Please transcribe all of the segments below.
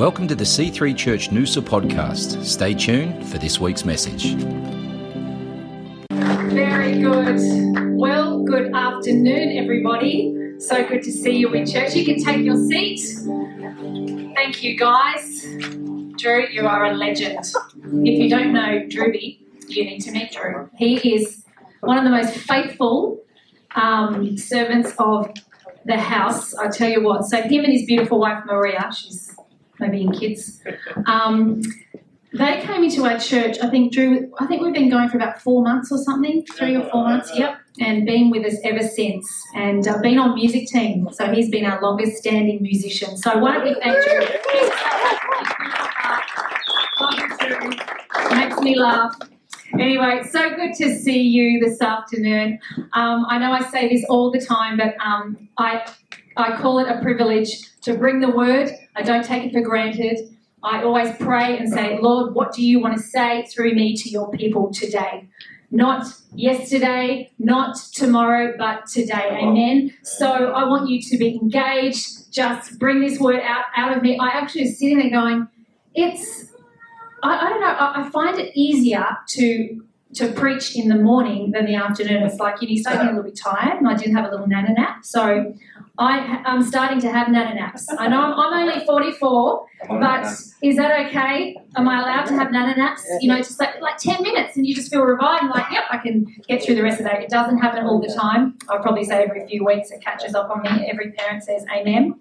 Welcome to the C3 Church Noosa podcast. Stay tuned for this week's message. Very good. Well, good afternoon, everybody. So good to see you in church. You can take your seat. Thank you, guys. Drew, you are a legend. If you don't know Drewby, you need to meet Drew. He is one of the most faithful um, servants of the house. I tell you what. So him and his beautiful wife Maria, she's maybe in kids. Um, they came into our church. I think Drew. I think we've been going for about four months or something, three or four months. Yep, and been with us ever since, and uh, been on music team. So he's been our longest standing musician. So why don't we thank Drew? Makes me laugh. Anyway, so good to see you this afternoon. Um, I know I say this all the time, but um, I I call it a privilege to bring the word. I don't take it for granted. I always pray and say, Lord, what do you want to say through me to your people today? Not yesterday, not tomorrow, but today. Amen. So I want you to be engaged. Just bring this word out, out of me. I actually was sitting there going, it's, I, I don't know, I, I find it easier to to preach in the morning than the afternoon. It's like you, know, you start getting a little bit tired, and I did have a little nana nap. So I, am starting to have nana naps. I know I'm, I'm only 44, but is that okay? Am I allowed to have nana naps? You know, just like, like 10 minutes and you just feel revived and like, yep, I can get through the rest of the day. It doesn't happen all the time. I'll probably say every few weeks it catches up on me. Every parent says amen.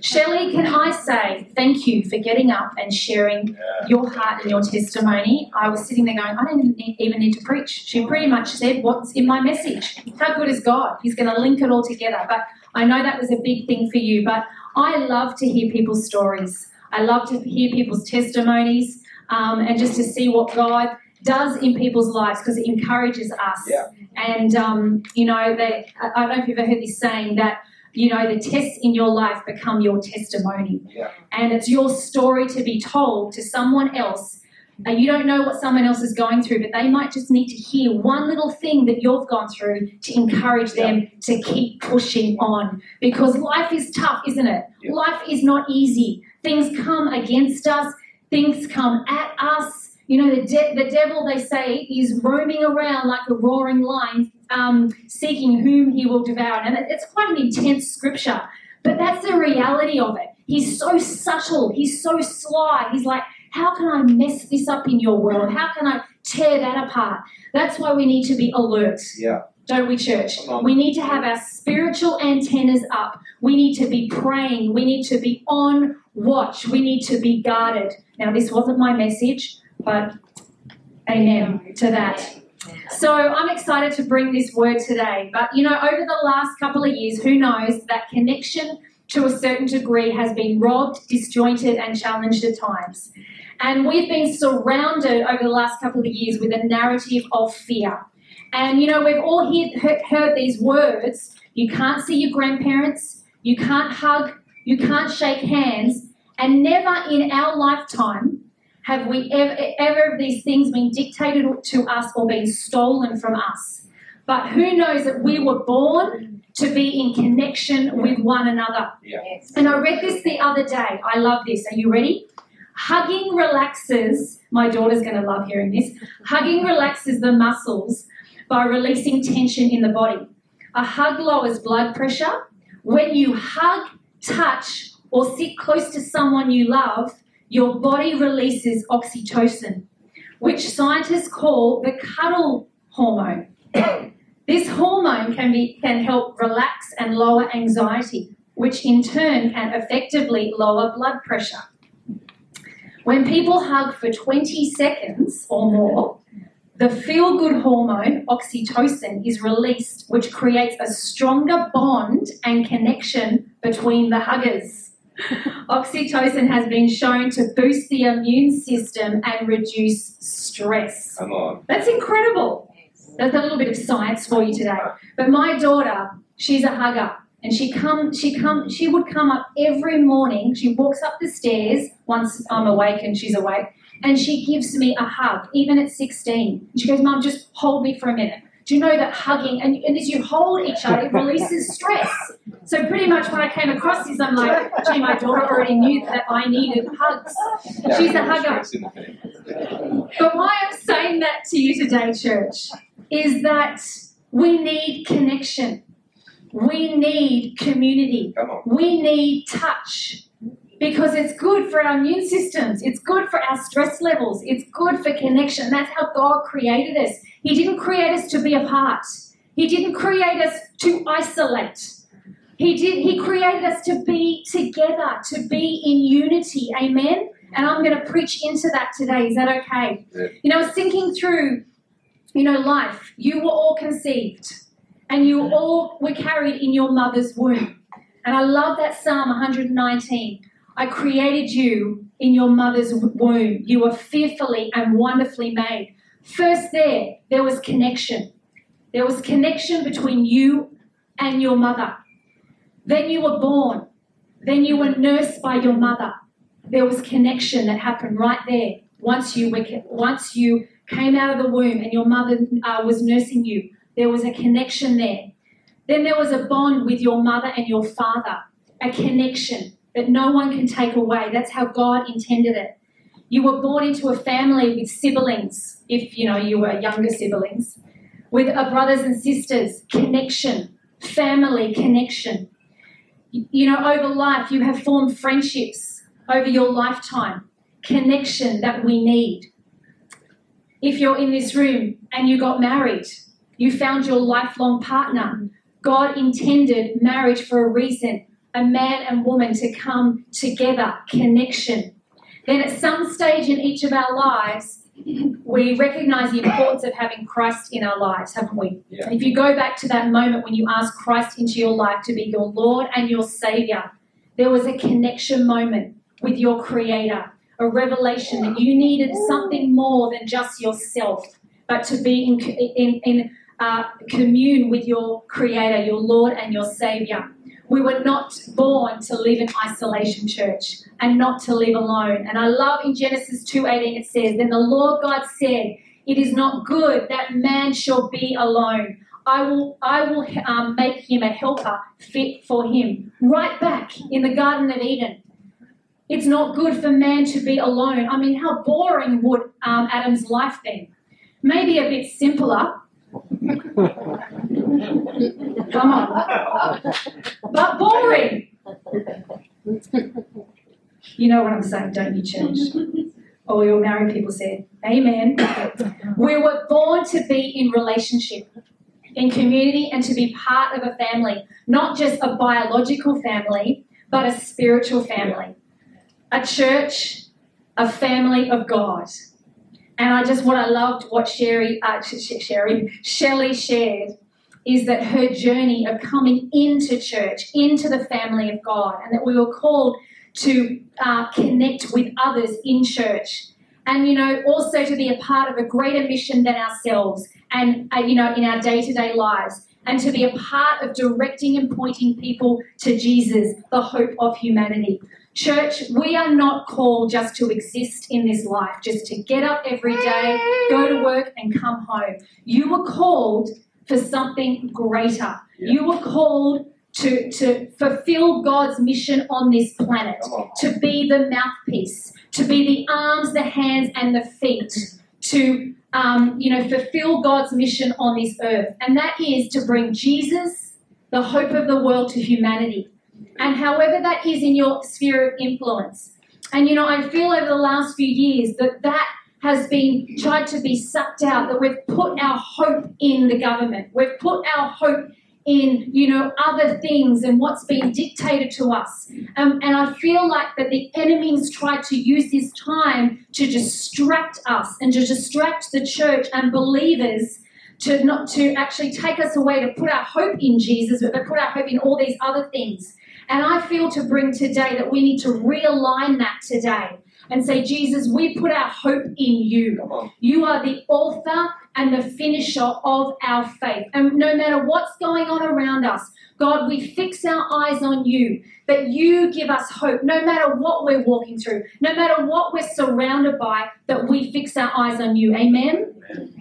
Shelley, can I say thank you for getting up and sharing your heart and your testimony? I was sitting there going, I don't even need to preach. She pretty much said what's in my message. How good is God? He's going to link it all together. But I know that was a big thing for you, but I love to hear people's stories. I love to hear people's testimonies um, and just to see what God does in people's lives because it encourages us. Yeah. And, um, you know, they, I don't know if you've ever heard this saying that, you know, the tests in your life become your testimony. Yeah. And it's your story to be told to someone else and you don't know what someone else is going through, but they might just need to hear one little thing that you've gone through to encourage them to keep pushing on. Because life is tough, isn't it? Yeah. Life is not easy. Things come against us, things come at us. You know, the, de- the devil, they say, is roaming around like a roaring lion, um, seeking whom he will devour. And it's quite an intense scripture, but that's the reality of it. He's so subtle, he's so sly. He's like, how can I mess this up in your world? How can I tear that apart? That's why we need to be alert. Yeah. Don't we, church? We need to have our spiritual antennas up. We need to be praying. We need to be on watch. We need to be guarded. Now, this wasn't my message, but amen to that. So I'm excited to bring this word today. But you know, over the last couple of years, who knows that connection to a certain degree has been robbed, disjointed, and challenged at times. And we've been surrounded over the last couple of years with a narrative of fear. And you know, we've all heard, heard these words you can't see your grandparents, you can't hug, you can't shake hands, and never in our lifetime have we ever, ever these things been dictated to us or been stolen from us. But who knows that we were born to be in connection with one another. Yeah. And I read this the other day. I love this. Are you ready? Hugging relaxes, my daughter's going to love hearing this. Hugging relaxes the muscles by releasing tension in the body. A hug lowers blood pressure. When you hug, touch, or sit close to someone you love, your body releases oxytocin, which scientists call the cuddle hormone. This hormone can, be, can help relax and lower anxiety, which in turn can effectively lower blood pressure. When people hug for 20 seconds or more, the feel good hormone, oxytocin, is released, which creates a stronger bond and connection between the huggers. Oxytocin has been shown to boost the immune system and reduce stress. Come on. That's incredible. That's a little bit of science for you today. But my daughter, she's a hugger. And she come, she come, she would come up every morning. She walks up the stairs once I'm awake and she's awake, and she gives me a hug, even at 16. She goes, "Mom, just hold me for a minute. do you know that hugging and, and as you hold each other, it releases stress. So pretty much when I came across this, I'm like, gee, my daughter already knew that I needed hugs. She's a hugger. But why I'm saying that to you today, church, is that we need connection. We need community. We need touch because it's good for our immune systems. It's good for our stress levels. It's good for connection. That's how God created us. He didn't create us to be apart. He didn't create us to isolate. He did he created us to be together, to be in unity. Amen. And I'm going to preach into that today. Is that okay? Yeah. You know, I was thinking through, you know, life. You were all conceived and you all were carried in your mother's womb. And I love that Psalm 119. I created you in your mother's womb. You were fearfully and wonderfully made. First, there, there was connection. There was connection between you and your mother. Then you were born. Then you were nursed by your mother. There was connection that happened right there. Once you were, once you came out of the womb and your mother uh, was nursing you, there was a connection there. Then there was a bond with your mother and your father, a connection that no one can take away. That's how God intended it. You were born into a family with siblings, if you know you were younger siblings, with uh, brothers and sisters, connection, family connection. You you know, over life, you have formed friendships over your lifetime, connection that we need. If you're in this room and you got married, you found your lifelong partner. God intended marriage for a reason a man and woman to come together, connection. Then at some stage in each of our lives, we recognize the importance of having Christ in our lives, haven't we? Yeah. If you go back to that moment when you asked Christ into your life to be your Lord and your Savior, there was a connection moment with your Creator, a revelation that you needed something more than just yourself, but to be in, in, in uh, commune with your Creator, your Lord and your Savior. We were not born to live in isolation, church, and not to live alone. And I love in Genesis 2:18 it says, "Then the Lord God said, It is not good that man shall be alone. I will, I will um, make him a helper fit for him." Right back in the Garden of Eden. It's not good for man to be alone. I mean, how boring would um, Adam's life be? Maybe a bit simpler. Come on. But boring. You know what I'm saying, don't you, church? All your married people said, Amen. We were born to be in relationship, in community, and to be part of a family, not just a biological family, but a spiritual family. A church, a family of God. And I just, what I loved, what Sherry, uh, Sh- Sh- Sherry, Shelley shared, is that her journey of coming into church, into the family of God, and that we were called to uh, connect with others in church. And, you know, also to be a part of a greater mission than ourselves and, uh, you know, in our day to day lives. And to be a part of directing and pointing people to Jesus, the hope of humanity. Church, we are not called just to exist in this life, just to get up every day, go to work, and come home. You were called for something greater. Yeah. You were called to, to fulfill God's mission on this planet, on. to be the mouthpiece, to be the arms, the hands, and the feet, to um, you know fulfill God's mission on this earth, and that is to bring Jesus, the hope of the world, to humanity, and however that is in your sphere of influence. And you know, I feel over the last few years that that has been tried to be sucked out, that we've put our hope in the government. We've put our hope in, you know, other things and what's being dictated to us. Um, and I feel like that the enemy's tried to use this time to distract us and to distract the church and believers to not to actually take us away to put our hope in Jesus, but to put our hope in all these other things. And I feel to bring today that we need to realign that today and say, Jesus, we put our hope in you. You are the author and the finisher of our faith. And no matter what's going on around us, God, we fix our eyes on you, that you give us hope, no matter what we're walking through, no matter what we're surrounded by, that we fix our eyes on you. Amen?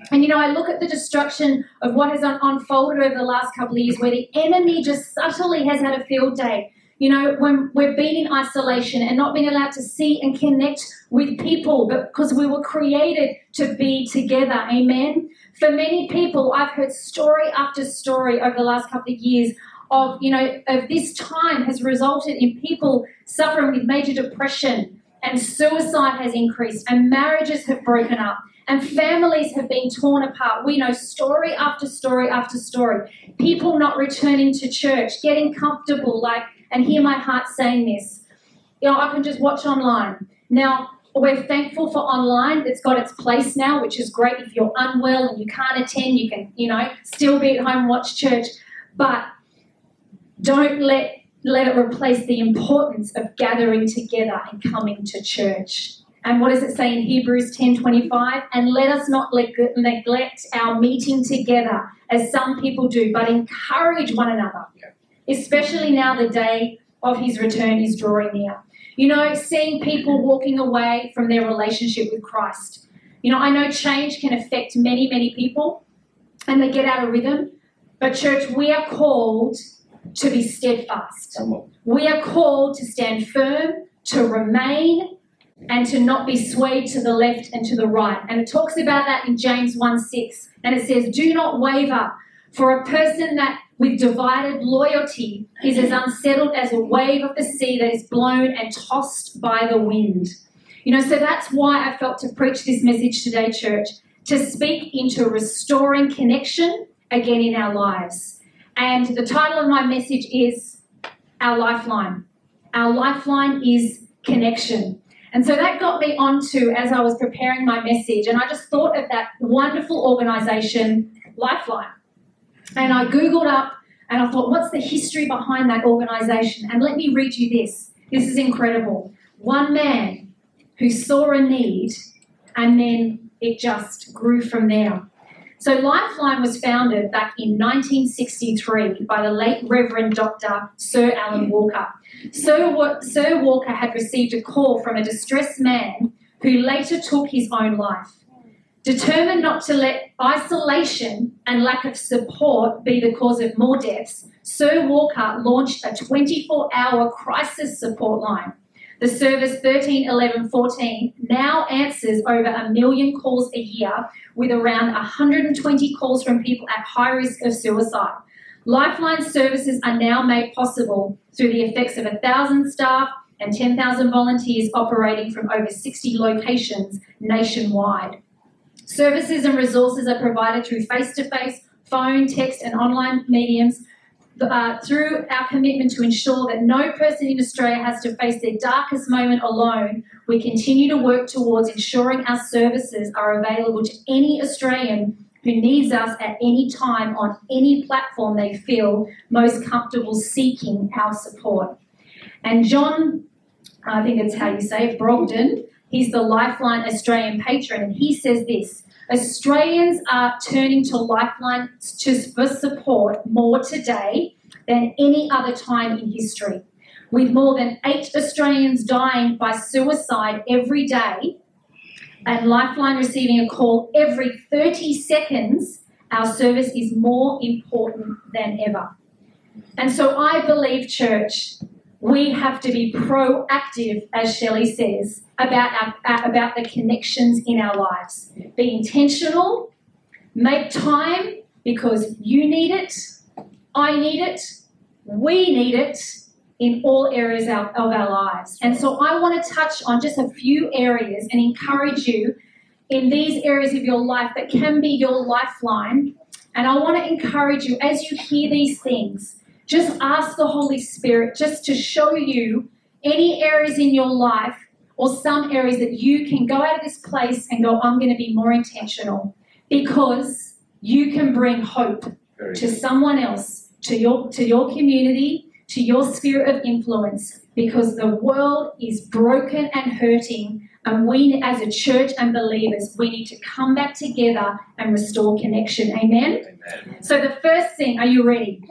And you know, I look at the destruction of what has unfolded over the last couple of years where the enemy just subtly has had a field day. You know, when we've been in isolation and not being allowed to see and connect with people because we were created to be together. Amen. For many people, I've heard story after story over the last couple of years of, you know, of this time has resulted in people suffering with major depression and suicide has increased and marriages have broken up and families have been torn apart. We know story after story after story. People not returning to church, getting comfortable, like, and hear my heart saying this. You know, I can just watch online. Now, we're thankful for online. It's got its place now, which is great. If you're unwell and you can't attend, you can, you know, still be at home watch church. But don't let let it replace the importance of gathering together and coming to church. And what does it say in Hebrews 10:25? And let us not neglect our meeting together as some people do, but encourage one another. Especially now the day of his return is drawing near. You know, seeing people walking away from their relationship with Christ. You know, I know change can affect many, many people and they get out of rhythm. But church, we are called to be steadfast. We are called to stand firm, to remain, and to not be swayed to the left and to the right. And it talks about that in James 1 6. And it says, Do not waver, for a person that with divided loyalty is as unsettled as a wave of the sea that is blown and tossed by the wind. You know, so that's why I felt to preach this message today, church, to speak into restoring connection again in our lives. And the title of my message is Our Lifeline. Our lifeline is connection. And so that got me onto as I was preparing my message, and I just thought of that wonderful organization, Lifeline. And I Googled up and I thought, what's the history behind that organization? And let me read you this. This is incredible. One man who saw a need, and then it just grew from there. So, Lifeline was founded back in 1963 by the late Reverend Dr. Sir Alan Walker. Sir, Sir Walker had received a call from a distressed man who later took his own life. Determined not to let isolation and lack of support be the cause of more deaths, Sir Walker launched a 24 hour crisis support line. The service 13, 11, 14 now answers over a million calls a year with around 120 calls from people at high risk of suicide. Lifeline services are now made possible through the effects of 1,000 staff and 10,000 volunteers operating from over 60 locations nationwide. Services and resources are provided through face to face, phone, text, and online mediums uh, through our commitment to ensure that no person in Australia has to face their darkest moment alone, we continue to work towards ensuring our services are available to any Australian who needs us at any time on any platform they feel most comfortable seeking our support. And John, I think it's how you say it, Brogden, he's the Lifeline Australian patron, and he says this Australians are turning to Lifeline to, for support more today than any other time in history. With more than eight Australians dying by suicide every day, and Lifeline receiving a call every 30 seconds, our service is more important than ever. And so I believe, church, we have to be proactive, as Shelley says, about, our, uh, about the connections in our lives. Be intentional, make time because you need it, I need it, we need it in all areas of, of our lives. And so I want to touch on just a few areas and encourage you in these areas of your life that can be your lifeline. And I want to encourage you as you hear these things, just ask the Holy Spirit just to show you any areas in your life or some areas that you can go out of this place and go, I'm going to be more intentional because you can bring hope to someone else, to your, to your community, to your sphere of influence because the world is broken and hurting and we, as a church and believers, we need to come back together and restore connection. Amen? Amen? So, the first thing, are you ready?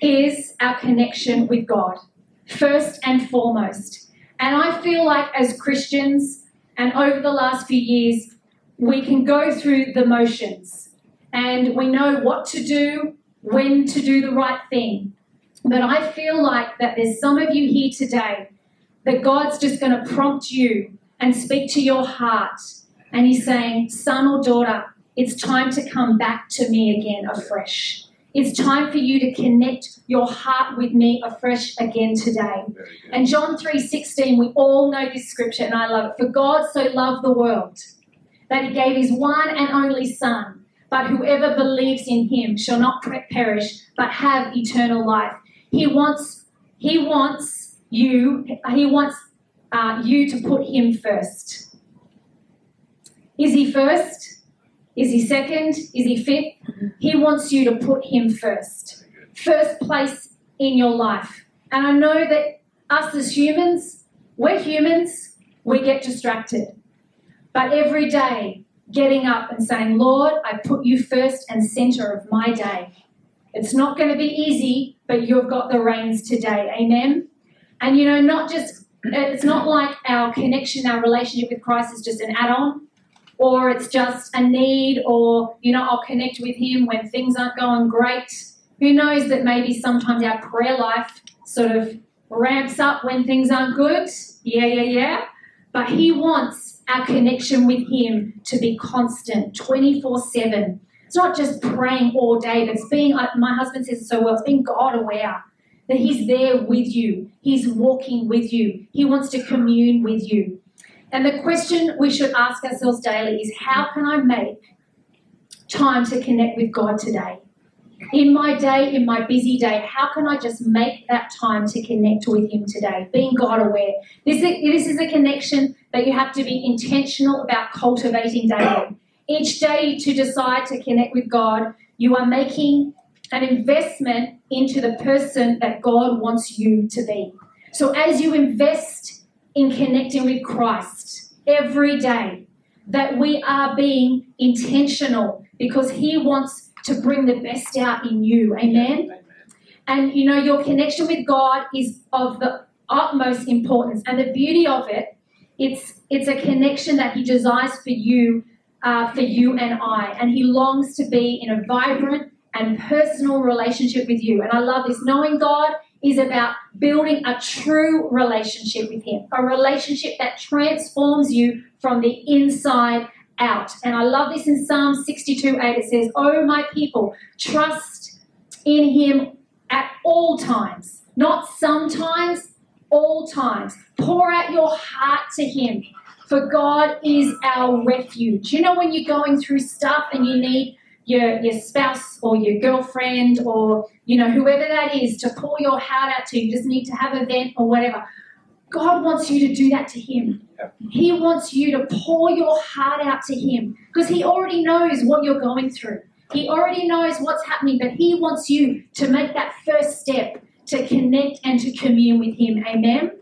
Is our connection with God. First and foremost. And I feel like as Christians, and over the last few years, we can go through the motions and we know what to do, when to do the right thing. But I feel like that there's some of you here today that God's just going to prompt you and speak to your heart. And He's saying, son or daughter, it's time to come back to me again afresh. It's time for you to connect your heart with me afresh again today. And John 3:16, we all know this scripture and I love it. For God so loved the world that he gave his one and only son, but whoever believes in him shall not perish but have eternal life. He wants he wants you he wants uh, you to put him first. Is he first? Is he second? Is he fifth? He wants you to put him first. First place in your life. And I know that us as humans, we're humans, we get distracted. But every day, getting up and saying, Lord, I put you first and center of my day. It's not going to be easy, but you've got the reins today. Amen. And you know, not just, it's not like our connection, our relationship with Christ is just an add on or it's just a need, or, you know, I'll connect with him when things aren't going great. Who knows that maybe sometimes our prayer life sort of ramps up when things aren't good? Yeah, yeah, yeah. But he wants our connection with him to be constant, 24 7. It's not just praying all day, but it's being, my husband says it so well, it's being God aware that He's there with you. He's walking with you. He wants to commune with you. And the question we should ask ourselves daily is how can I make time to connect with God today? In my day, in my busy day, how can I just make that time to connect with Him today? Being God aware. This is, this is a connection that you have to be intentional about cultivating daily. Each day to decide to connect with God, you are making an investment into the person that God wants you to be. So as you invest in connecting with Christ every day, that we are being intentional because He wants to bring the best out in you. Amen? And you know, your connection with God is of the utmost importance. And the beauty of it, it's it's a connection that He desires for you, uh, for you and I. And He longs to be in a vibrant and personal relationship with you. And I love this. Knowing God is about building a true relationship with Him, a relationship that transforms you from the inside out. And I love this in Psalm 62 8. It says, Oh, my people, trust in Him at all times, not sometimes, all times. Pour out your heart to Him, for God is our refuge. You know, when you're going through stuff and you need your, your spouse or your girlfriend or you know whoever that is to pour your heart out to you just need to have a vent or whatever god wants you to do that to him. He wants you to pour your heart out to him because he already knows what you're going through. He already knows what's happening but he wants you to make that first step to connect and to commune with him. Amen?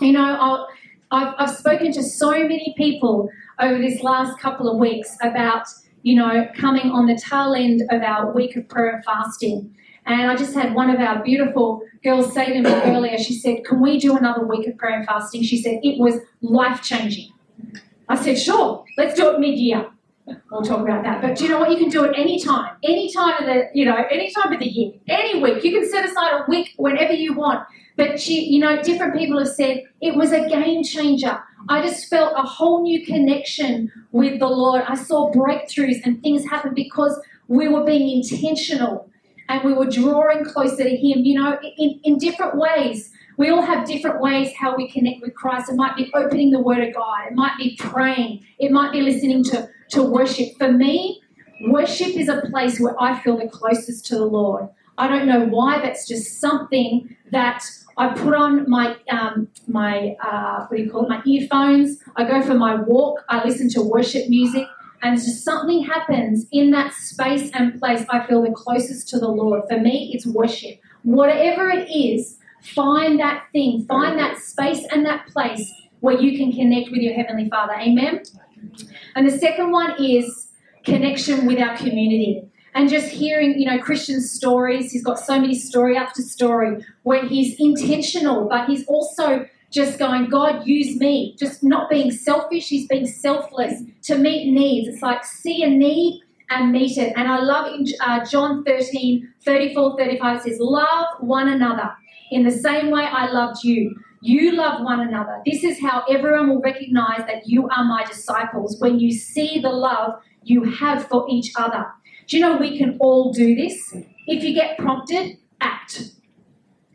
You know I'll, I've, I've spoken to so many people over this last couple of weeks about you know, coming on the tail end of our week of prayer and fasting. And I just had one of our beautiful girls say to me earlier, she said, Can we do another week of prayer and fasting? She said, It was life changing. I said, Sure, let's do it mid year. We'll talk about that. But do you know what? You can do it any time, any time of the, you know, any time of the year, any week. You can set aside a week whenever you want. But she, you know, different people have said it was a game changer. I just felt a whole new connection with the Lord. I saw breakthroughs and things happen because we were being intentional and we were drawing closer to Him, you know, in, in different ways. We all have different ways how we connect with Christ. It might be opening the Word of God, it might be praying, it might be listening to, to worship. For me, worship is a place where I feel the closest to the Lord. I don't know why, that's just something that I put on my um, my uh, what do you call it? My earphones. I go for my walk. I listen to worship music, and just something happens in that space and place. I feel the closest to the Lord. For me, it's worship. Whatever it is, find that thing, find that space and that place where you can connect with your heavenly Father. Amen. And the second one is connection with our community and just hearing, you know, Christian's stories. He's got so many story after story where he's intentional, but he's also just going, God, use me. Just not being selfish, he's being selfless to meet needs. It's like see a need and meet it. And I love in uh, John 13, 34, 35, it says, Love one another in the same way I loved you. You love one another. This is how everyone will recognize that you are my disciples when you see the love you have for each other. Do you know we can all do this? If you get prompted, act.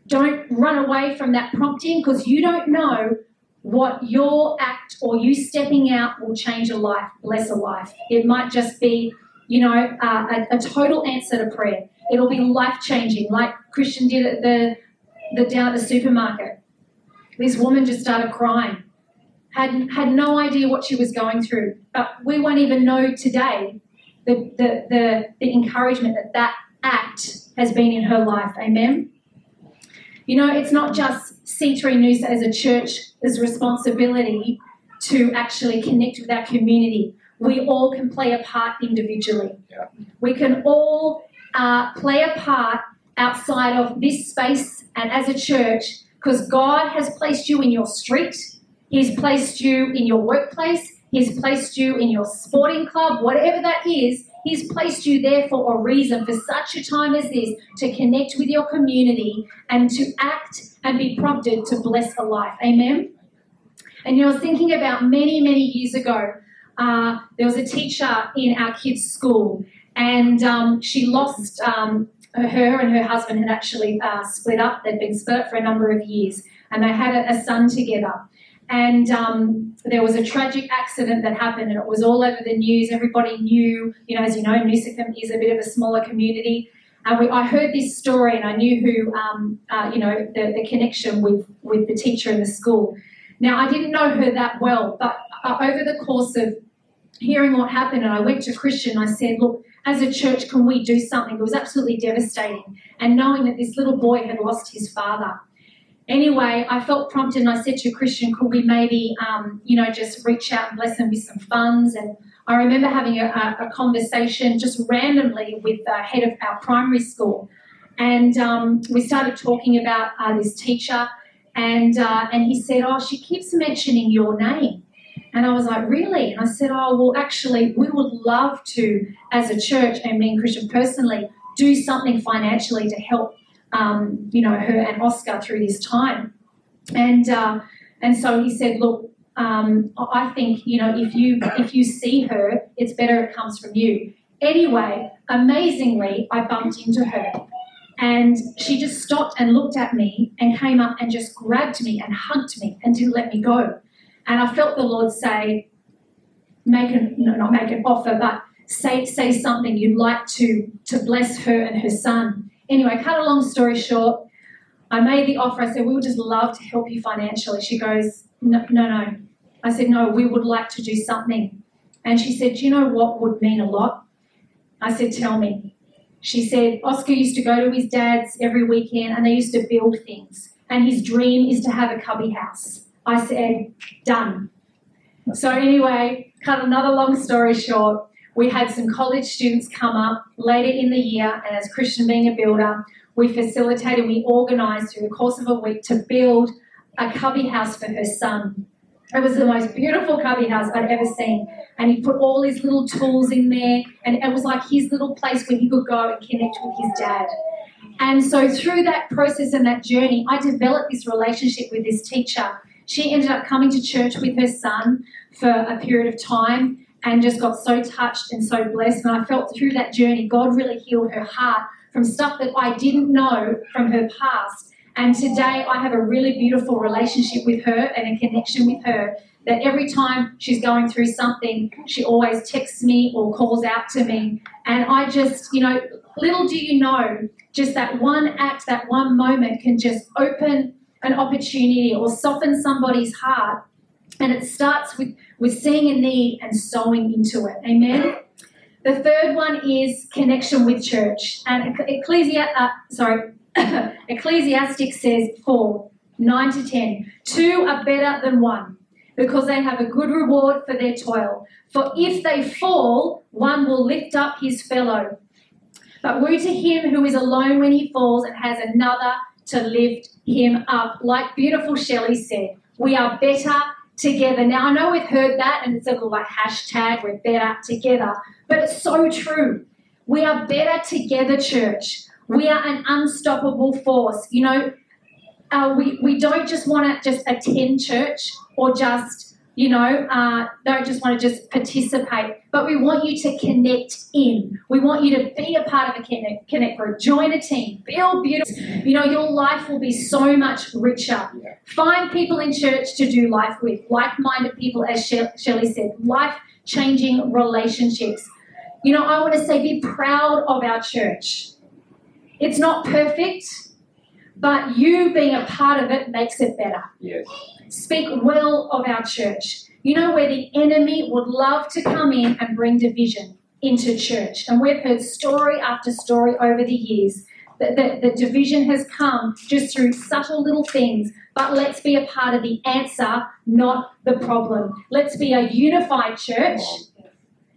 Don't run away from that prompting because you don't know what your act or you stepping out will change a life, bless a life. It might just be, you know, uh, a, a, total answer to prayer. It'll be life changing, like Christian did at the, the down at the supermarket. This woman just started crying, had had no idea what she was going through, but we won't even know today the the the, the encouragement that that act has been in her life. Amen. You know, it's not just C3 Noosa as a church's responsibility to actually connect with our community. We all can play a part individually. Yeah. We can all uh, play a part outside of this space and as a church because God has placed you in your street, He's placed you in your workplace, He's placed you in your sporting club, whatever that is. He's placed you there for a reason, for such a time as this, to connect with your community and to act and be prompted to bless a life. Amen? And you know, I was thinking about many, many years ago, uh, there was a teacher in our kids' school, and um, she lost um, her and her husband had actually uh, split up. They'd been split for a number of years, and they had a, a son together. And um, there was a tragic accident that happened, and it was all over the news. Everybody knew, you know, as you know, Noosakham is a bit of a smaller community. And we, I heard this story, and I knew who, um, uh, you know, the, the connection with, with the teacher in the school. Now, I didn't know her that well, but uh, over the course of hearing what happened, and I went to Christian, I said, Look, as a church, can we do something? It was absolutely devastating. And knowing that this little boy had lost his father. Anyway, I felt prompted and I said to Christian, could we maybe, um, you know, just reach out and bless them with some funds? And I remember having a, a conversation just randomly with the head of our primary school. And um, we started talking about uh, this teacher, and, uh, and he said, Oh, she keeps mentioning your name. And I was like, Really? And I said, Oh, well, actually, we would love to, as a church, and me and Christian personally, do something financially to help um, you know, her and Oscar through this time. And uh, and so he said, look, um, I think you know if you if you see her, it's better it comes from you. Anyway, amazingly, I bumped into her. And she just stopped and looked at me and came up and just grabbed me and hugged me and didn't let me go. And I felt the Lord say, make an, no, not make an offer, but say, say something you'd like to, to bless her and her son. Anyway, cut a long story short, I made the offer. I said, We would just love to help you financially. She goes, No, no, no. I said, No, we would like to do something. And she said, you know what would mean a lot? I said, Tell me. She said, Oscar used to go to his dad's every weekend and they used to build things. And his dream is to have a cubby house. I said, Done. So, anyway, cut another long story short, we had some college students come up later in the year, and as Christian being a builder, we facilitated, we organised through the course of a week to build a cubby house for her son. It was the most beautiful cubby house I'd ever seen. And he put all his little tools in there, and it was like his little place where he could go and connect with his dad. And so, through that process and that journey, I developed this relationship with this teacher. She ended up coming to church with her son for a period of time and just got so touched and so blessed. And I felt through that journey, God really healed her heart from stuff that I didn't know from her past. And today I have a really beautiful relationship with her and a connection with her that every time she's going through something, she always texts me or calls out to me. And I just, you know, little do you know, just that one act, that one moment can just open an opportunity or soften somebody's heart. And it starts with with seeing a need and sowing into it. Amen. The third one is connection with church. And Ecclesi- uh, sorry, Ecclesiastes says four, 9 to 10. Two are better than one because they have a good reward for their toil. For if they fall, one will lift up his fellow. But woe to him who is alone when he falls and has another to lift him up. Like beautiful Shelley said, We are better together. Now, I know we've heard that and it's a little like hashtag, we're better together, but it's so true. We are better together, church. We are an unstoppable force. You know, uh, we, we don't just want to just attend church or just you know, uh, don't just want to just participate, but we want you to connect in. We want you to be a part of a connect, connect group, join a team, build beautiful. You know, your life will be so much richer. Find people in church to do life with, like minded people, as Shelley said, life changing relationships. You know, I want to say be proud of our church. It's not perfect, but you being a part of it makes it better. Yes speak well of our church. You know where the enemy would love to come in and bring division into church. And we've heard story after story over the years that the, the division has come just through subtle little things. But let's be a part of the answer, not the problem. Let's be a unified church.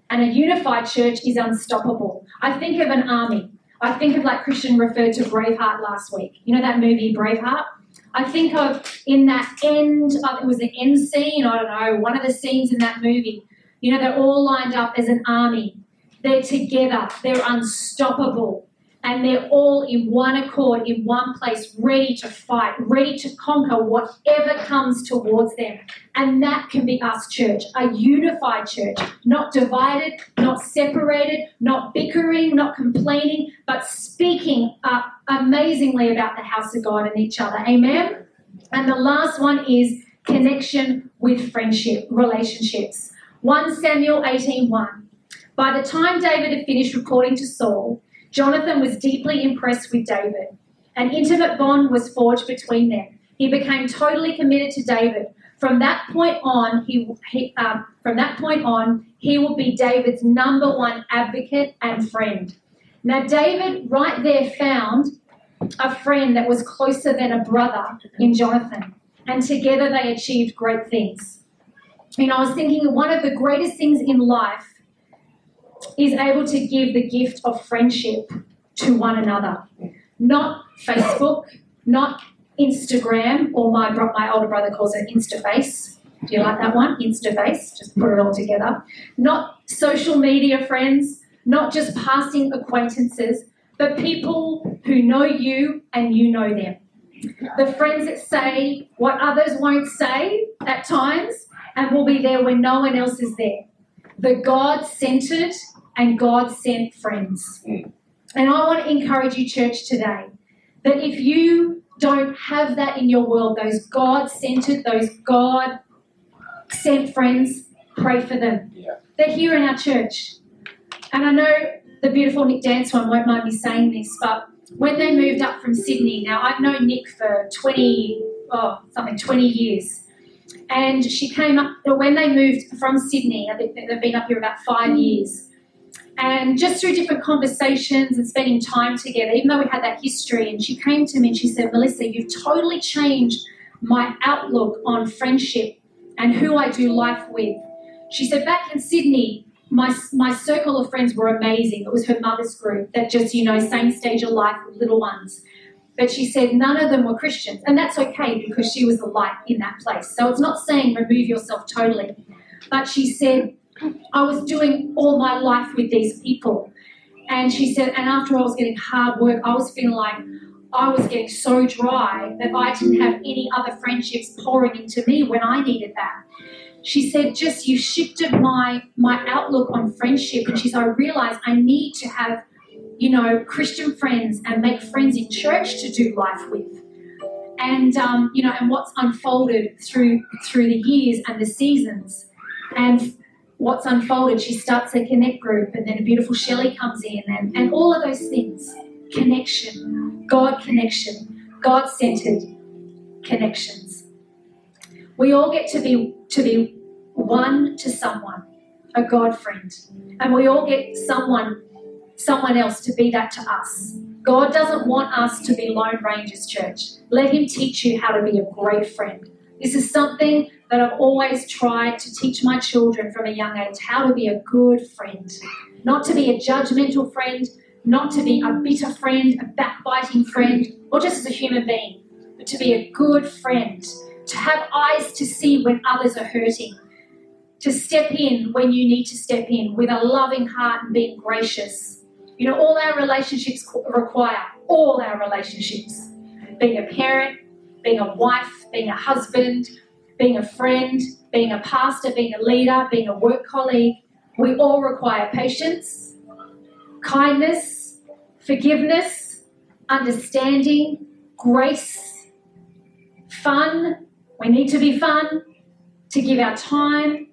And a unified church is unstoppable. I think of an army. I think of like Christian referred to Braveheart last week. You know that movie Braveheart? I think of in that end, uh, it was the end scene, I don't know, one of the scenes in that movie. You know, they're all lined up as an army. They're together, they're unstoppable and they're all in one accord, in one place, ready to fight, ready to conquer whatever comes towards them. And that can be us, church, a unified church, not divided, not separated, not bickering, not complaining, but speaking uh, amazingly about the house of God and each other. Amen? And the last one is connection with friendship, relationships. 1 Samuel 18:1. By the time David had finished reporting to Saul, Jonathan was deeply impressed with David. An intimate bond was forged between them. He became totally committed to David. From that point on, he, he um, from that point on, he will be David's number one advocate and friend. Now, David right there found a friend that was closer than a brother in Jonathan, and together they achieved great things. You know, I was thinking one of the greatest things in life is able to give the gift of friendship to one another. Not Facebook, not Instagram, or my, my older brother calls it Instaface. Do you like that one? Instaface, just put it all together. Not social media friends, not just passing acquaintances, but people who know you and you know them. The friends that say what others won't say at times and will be there when no one else is there. The God centered and God sent friends. Mm. And I want to encourage you, church, today that if you don't have that in your world, those God centered, those God sent friends, pray for them. Yeah. They're here in our church. And I know the beautiful Nick Dance one won't mind me saying this, but when they moved up from Sydney, now I've known Nick for 20, oh, something, 20 years. And she came up, when they moved from Sydney, I think they've been up here about five years and just through different conversations and spending time together, even though we had that history, and she came to me and she said, Melissa, you've totally changed my outlook on friendship and who I do life with. She said, back in Sydney, my, my circle of friends were amazing. It was her mother's group that just, you know, same stage of life with little ones. But she said none of them were Christians. And that's okay because she was the light in that place. So it's not saying remove yourself totally. But she said, I was doing all my life with these people. And she said, and after I was getting hard work, I was feeling like I was getting so dry that I didn't have any other friendships pouring into me when I needed that. She said, just you shifted my my outlook on friendship. And she said, I realized I need to have, you know, Christian friends and make friends in church to do life with. And um, you know, and what's unfolded through through the years and the seasons. And what's unfolded. She starts a connect group, and then a beautiful Shelley comes in, and, and all of those things connection, God connection, God centered connections. We all get to be to be one to someone, a God friend, and we all get someone someone else to be that to us. God doesn't want us to be Lone Rangers, church. Let Him teach you how to be a great friend. This is something that I've always tried to teach my children from a young age how to be a good friend. Not to be a judgmental friend, not to be a bitter friend, a backbiting friend, or just as a human being, but to be a good friend to have eyes to see when others are hurting, to step in when you need to step in with a loving heart and being gracious. You know, all our relationships require, all our relationships, being a parent, being a wife, being a husband, being a friend, being a pastor, being a leader, being a work colleague, we all require patience, kindness, forgiveness, understanding, grace, fun. We need to be fun, to give our time,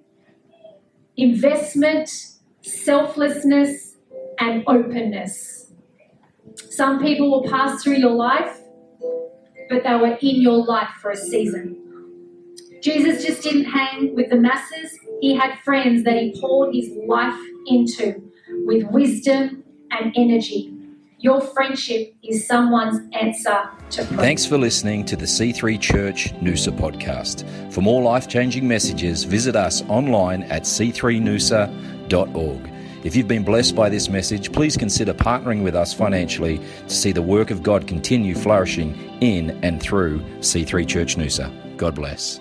investment, selflessness, and openness. Some people will pass through your life, but they were in your life for a season. Jesus just didn't hang with the masses, he had friends that he poured his life into with wisdom and energy. Your friendship is someone's answer to prayer. Thanks for listening to the C3 Church Noosa podcast. For more life changing messages, visit us online at c3noosa.org. If you've been blessed by this message, please consider partnering with us financially to see the work of God continue flourishing in and through C3 Church Noosa. God bless.